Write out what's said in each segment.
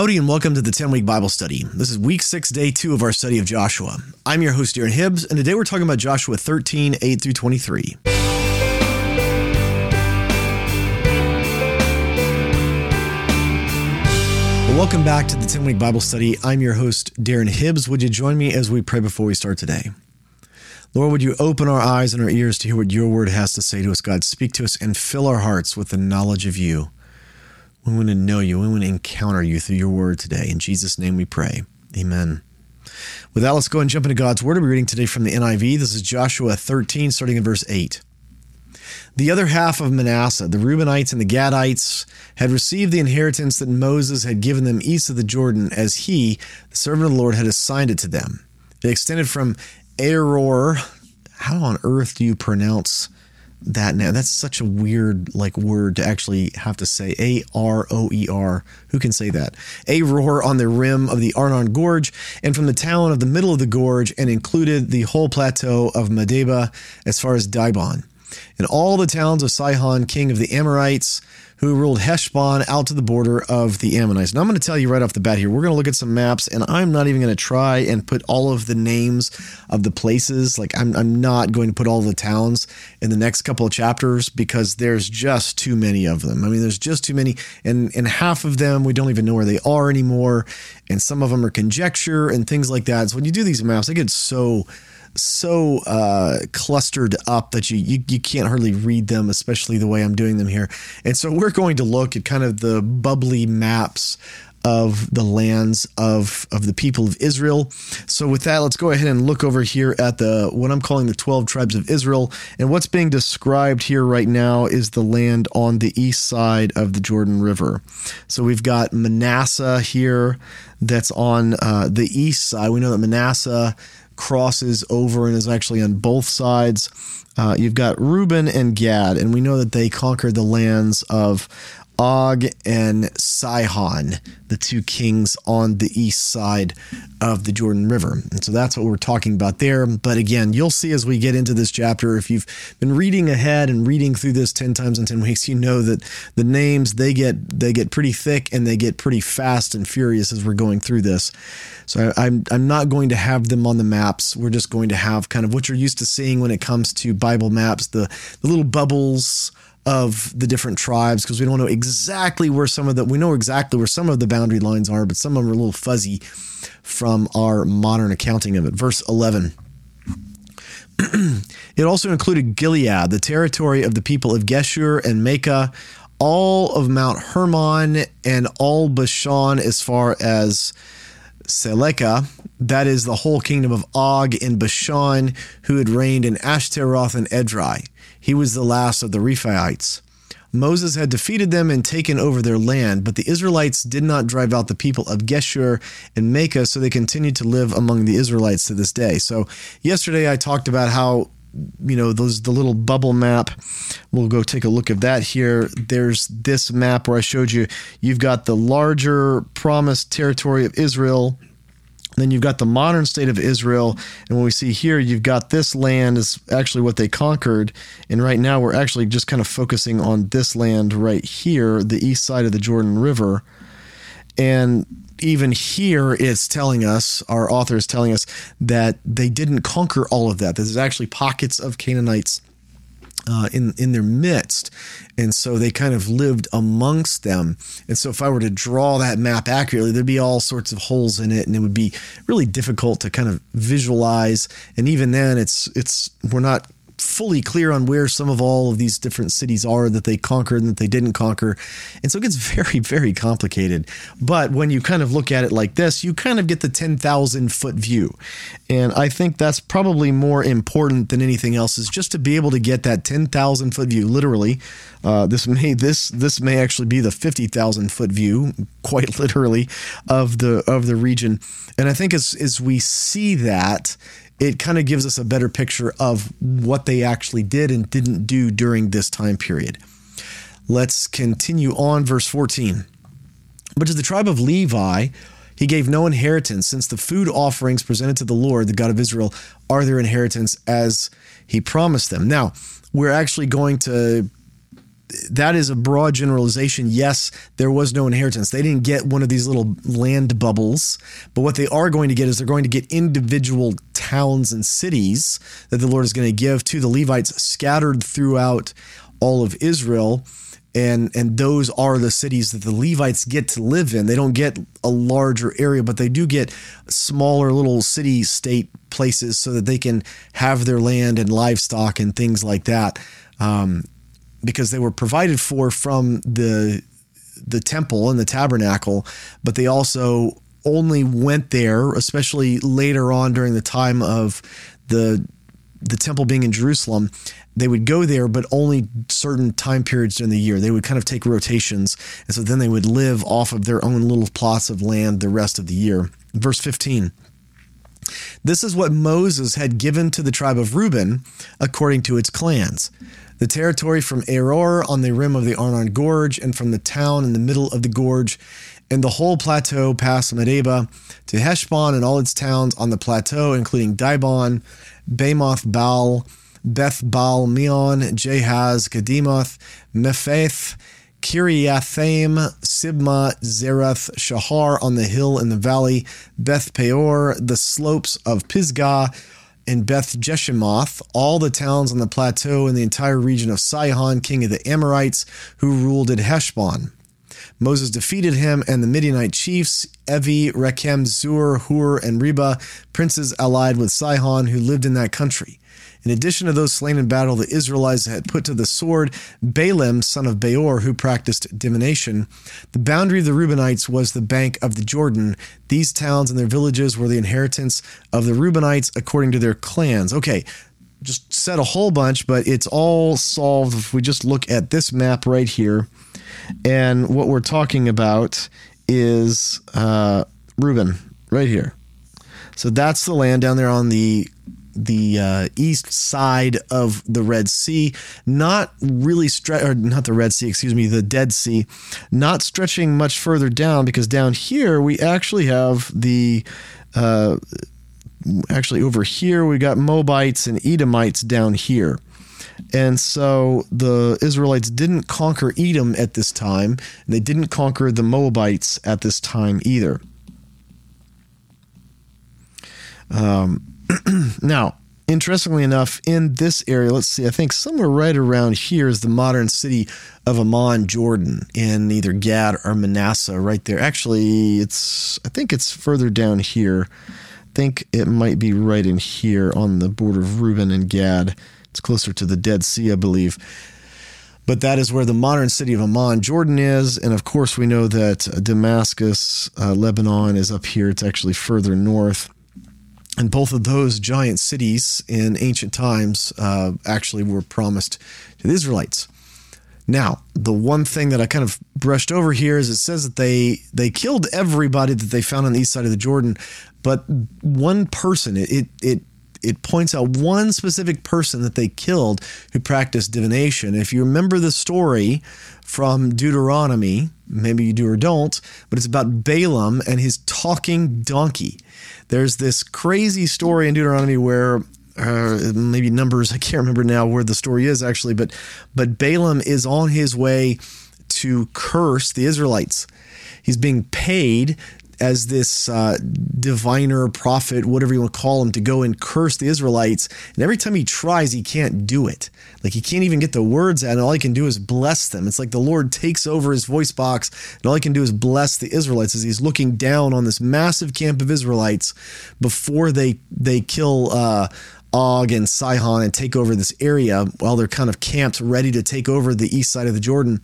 Howdy, and welcome to the 10 week Bible study. This is week six, day two of our study of Joshua. I'm your host, Darren Hibbs, and today we're talking about Joshua 13, 8 through 23. Well, welcome back to the 10 week Bible study. I'm your host, Darren Hibbs. Would you join me as we pray before we start today? Lord, would you open our eyes and our ears to hear what your word has to say to us, God? Speak to us and fill our hearts with the knowledge of you. We want to know you. We want to encounter you through your word today. In Jesus' name we pray. Amen. With that, let's go and jump into God's word. We're reading today from the NIV. This is Joshua 13, starting in verse 8. The other half of Manasseh, the Reubenites and the Gadites, had received the inheritance that Moses had given them east of the Jordan, as he, the servant of the Lord, had assigned it to them. It extended from Aroer. How on earth do you pronounce that now. That's such a weird like word to actually have to say. A R O E R. Who can say that? A roar on the rim of the Arnon Gorge and from the town of the middle of the gorge and included the whole plateau of Medeba as far as Dibon. And all the towns of Sihon, king of the Amorites, who ruled Heshbon out to the border of the Ammonites. Now, I'm going to tell you right off the bat here, we're going to look at some maps, and I'm not even going to try and put all of the names of the places. Like, I'm, I'm not going to put all the towns in the next couple of chapters because there's just too many of them. I mean, there's just too many, and, and half of them we don't even know where they are anymore, and some of them are conjecture and things like that. So, when you do these maps, they get so so uh, clustered up that you, you you can't hardly read them, especially the way I'm doing them here. And so we're going to look at kind of the bubbly maps of the lands of of the people of Israel. So with that, let's go ahead and look over here at the what I'm calling the 12 tribes of Israel. And what's being described here right now is the land on the east side of the Jordan River. So we've got Manasseh here that's on uh, the east side. We know that Manasseh crosses over and is actually on both sides. Uh, you've got Reuben and Gad, and we know that they conquered the lands of Og and Sihon, the two kings on the east side of the Jordan River. And so that's what we're talking about there. But again, you'll see as we get into this chapter, if you've been reading ahead and reading through this 10 times in 10 weeks, you know that the names they get they get pretty thick and they get pretty fast and furious as we're going through this. So I, I'm I'm not going to have them on the maps. We're just going to have kind of what you're used to seeing when it comes to Bible maps, the, the little bubbles of the different tribes because we don't know exactly where some of the we know exactly where some of the boundary lines are, but some of them are a little fuzzy from our modern accounting of it. Verse 11. it also included Gilead, the territory of the people of Geshur and Maacah, all of Mount Hermon, and all Bashan as far as Salecah, that is the whole kingdom of Og in Bashan, who had reigned in Ashtaroth and Edrei. He was the last of the Rephaites. Moses had defeated them and taken over their land, but the Israelites did not drive out the people of Geshur and Maacah, so they continued to live among the Israelites to this day. So, yesterday I talked about how you know those the little bubble map we'll go take a look at that here there's this map where i showed you you've got the larger promised territory of israel then you've got the modern state of Israel. And when we see here, you've got this land is actually what they conquered. And right now, we're actually just kind of focusing on this land right here, the east side of the Jordan River. And even here, it's telling us, our author is telling us that they didn't conquer all of that. There's actually pockets of Canaanites uh, in in their midst, and so they kind of lived amongst them. And so, if I were to draw that map accurately, there'd be all sorts of holes in it, and it would be really difficult to kind of visualize. And even then, it's it's we're not fully clear on where some of all of these different cities are that they conquered and that they didn't conquer. And so it gets very, very complicated. But when you kind of look at it like this, you kind of get the 10,000 foot view. And I think that's probably more important than anything else is just to be able to get that 10,000 foot view, literally. Uh, this may this this may actually be the 50,000 foot view, quite literally, of the of the region. And I think as as we see that, it kind of gives us a better picture of what they actually did and didn't do during this time period. Let's continue on, verse 14. But to the tribe of Levi, he gave no inheritance, since the food offerings presented to the Lord, the God of Israel, are their inheritance as he promised them. Now, we're actually going to that is a broad generalization. Yes, there was no inheritance. They didn't get one of these little land bubbles, but what they are going to get is they're going to get individual towns and cities that the Lord is going to give to the Levites scattered throughout all of Israel. And, and those are the cities that the Levites get to live in. They don't get a larger area, but they do get smaller little city state places so that they can have their land and livestock and things like that. Um, because they were provided for from the the temple and the tabernacle, but they also only went there, especially later on during the time of the the temple being in Jerusalem. They would go there, but only certain time periods during the year. They would kind of take rotations, and so then they would live off of their own little plots of land the rest of the year. Verse 15. This is what Moses had given to the tribe of Reuben according to its clans the territory from Aroer on the rim of the Arnon Gorge and from the town in the middle of the gorge and the whole plateau past Medeba to Heshbon and all its towns on the plateau, including Dibon, Bamoth Baal, Beth Baal Meon, Jahaz, Kedemoth, Mephaath, Kiriathaim, Sibmah, Zereth, Shahar on the hill in the valley, Beth Peor, the slopes of Pisgah, and Beth Jeshimoth, all the towns on the plateau in the entire region of Sihon, king of the Amorites, who ruled at Heshbon. Moses defeated him and the Midianite chiefs, Evi, Rekem, Zur, Hur, and Reba, princes allied with Sihon, who lived in that country. In addition to those slain in battle, the Israelites had put to the sword Balaam, son of Beor, who practiced divination. The boundary of the Reubenites was the bank of the Jordan. These towns and their villages were the inheritance of the Reubenites according to their clans. Okay, just said a whole bunch, but it's all solved if we just look at this map right here. And what we're talking about is uh, Reuben right here. So that's the land down there on the the uh, east side of the Red Sea, not really stretch, or not the Red Sea, excuse me, the Dead Sea, not stretching much further down because down here we actually have the. Uh, actually, over here we got Moabites and Edomites down here. And so the Israelites didn't conquer Edom at this time, and they didn't conquer the Moabites at this time either. Um, now, interestingly enough, in this area, let's see, I think somewhere right around here is the modern city of Amman, Jordan, in either Gad or Manasseh, right there. Actually, it's, I think it's further down here. I think it might be right in here on the border of Reuben and Gad. It's closer to the Dead Sea, I believe. But that is where the modern city of Amman, Jordan is. And of course, we know that Damascus, uh, Lebanon, is up here. It's actually further north. And both of those giant cities in ancient times uh, actually were promised to the Israelites. Now, the one thing that I kind of brushed over here is it says that they they killed everybody that they found on the east side of the Jordan, but one person it it it, it points out one specific person that they killed who practiced divination. If you remember the story from Deuteronomy, maybe you do or don't, but it's about Balaam and his talking donkey. There's this crazy story in Deuteronomy where uh, maybe numbers I can't remember now where the story is actually, but but Balaam is on his way to curse the Israelites. He's being paid as this uh, diviner, prophet, whatever you want to call him, to go and curse the Israelites. And every time he tries, he can't do it. Like he can't even get the words out, and all he can do is bless them. It's like the Lord takes over his voice box, and all he can do is bless the Israelites as he's looking down on this massive camp of Israelites before they they kill. Uh, Og and Sihon and take over this area while they're kind of camped ready to take over the east side of the Jordan.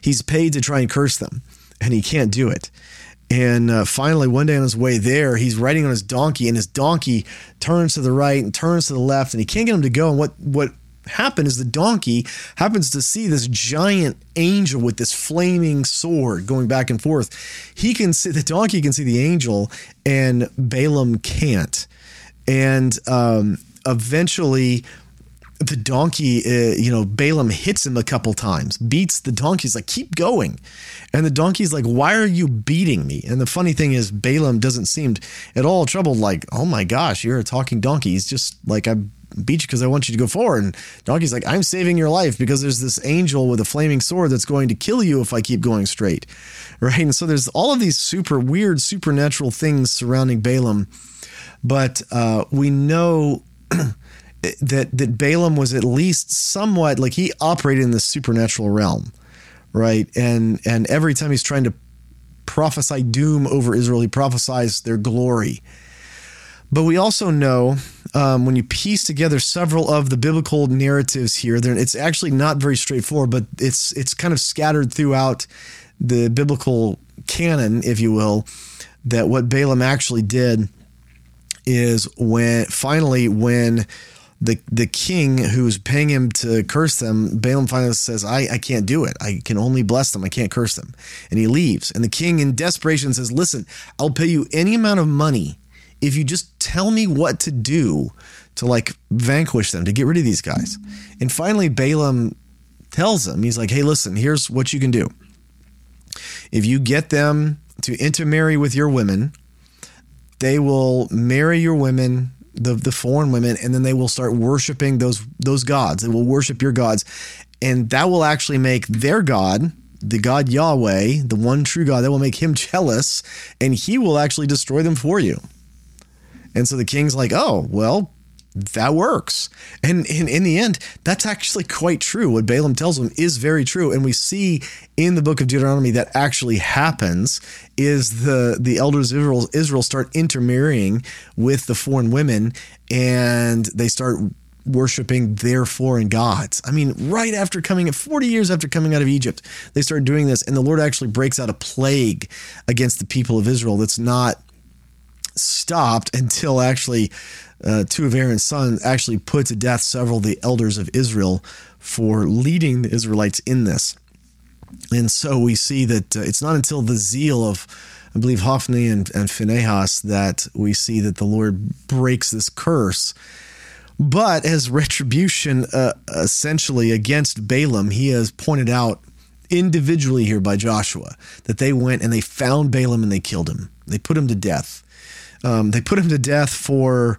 He's paid to try and curse them, and he can't do it. And uh, finally, one day on his way there, he's riding on his donkey, and his donkey turns to the right and turns to the left, and he can't get him to go. And what what happened is the donkey happens to see this giant angel with this flaming sword going back and forth. He can see the donkey can see the angel, and Balaam can't. And um, eventually, the donkey, uh, you know, Balaam hits him a couple times, beats the donkey. He's like, keep going. And the donkey's like, why are you beating me? And the funny thing is, Balaam doesn't seem at all troubled, like, oh my gosh, you're a talking donkey. He's just like, I'm, beat you because I want you to go forward. And donkey's like, I'm saving your life because there's this angel with a flaming sword that's going to kill you if I keep going straight. Right. And so there's all of these super weird supernatural things surrounding Balaam. But uh, we know that that Balaam was at least somewhat like he operated in the supernatural realm, right? And and every time he's trying to prophesy doom over Israel, he prophesies their glory. But we also know um, when you piece together several of the biblical narratives here, then it's actually not very straightforward, but it's it's kind of scattered throughout the biblical canon, if you will, that what Balaam actually did is when finally when the the king who's paying him to curse them, Balaam finally says, I, I can't do it. I can only bless them. I can't curse them. And he leaves. And the king in desperation says, Listen, I'll pay you any amount of money if you just tell me what to do to like vanquish them, to get rid of these guys. And finally, Balaam tells him, he's like, hey, listen, here's what you can do. If you get them to intermarry with your women, they will marry your women, the, the foreign women, and then they will start worshiping those those gods. They will worship your gods. And that will actually make their God, the God Yahweh, the one true God, that will make him jealous, and he will actually destroy them for you. And so the king's like, oh, well, that works. And in, in the end, that's actually quite true. What Balaam tells him is very true. And we see in the book of Deuteronomy that actually happens is the, the elders of Israel, Israel start intermarrying with the foreign women and they start worshiping their foreign gods. I mean, right after coming 40 years after coming out of Egypt, they start doing this and the Lord actually breaks out a plague against the people of Israel that's not stopped until actually uh, two of Aaron's sons actually put to death several of the elders of Israel for leading the Israelites in this. And so we see that uh, it's not until the zeal of, I believe, Hophni and, and Phinehas that we see that the Lord breaks this curse. But as retribution, uh, essentially against Balaam, he has pointed out individually here by Joshua that they went and they found Balaam and they killed him. They put him to death. Um, they put him to death for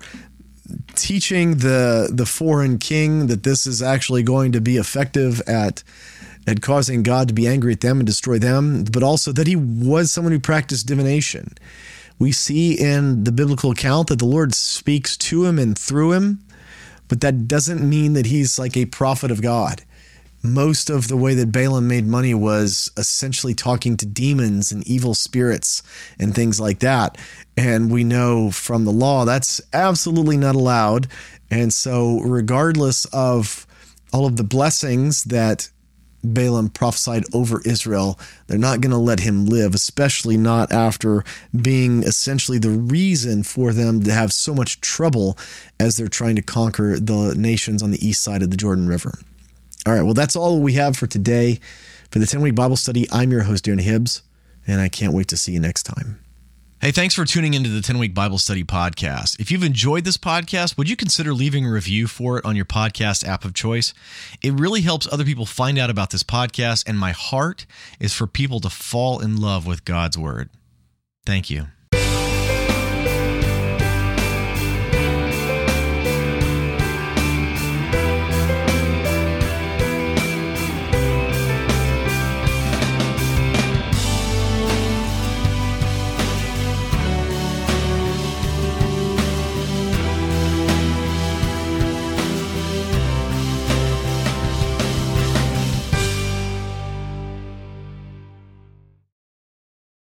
teaching the the foreign king that this is actually going to be effective at at causing God to be angry at them and destroy them, but also that he was someone who practiced divination. We see in the biblical account that the Lord speaks to him and through him, but that doesn't mean that he's like a prophet of God most of the way that Balaam made money was essentially talking to demons and evil spirits and things like that. And we know from the law that's absolutely not allowed. And so, regardless of all of the blessings that Balaam prophesied over Israel, they're not going to let him live, especially not after being essentially the reason for them to have so much trouble as they're trying to conquer the nations on the east side of the Jordan River. All right. Well, that's all we have for today. For the 10 week Bible study, I'm your host, Darren Hibbs, and I can't wait to see you next time. Hey, thanks for tuning into the 10 week Bible study podcast. If you've enjoyed this podcast, would you consider leaving a review for it on your podcast app of choice? It really helps other people find out about this podcast, and my heart is for people to fall in love with God's word. Thank you.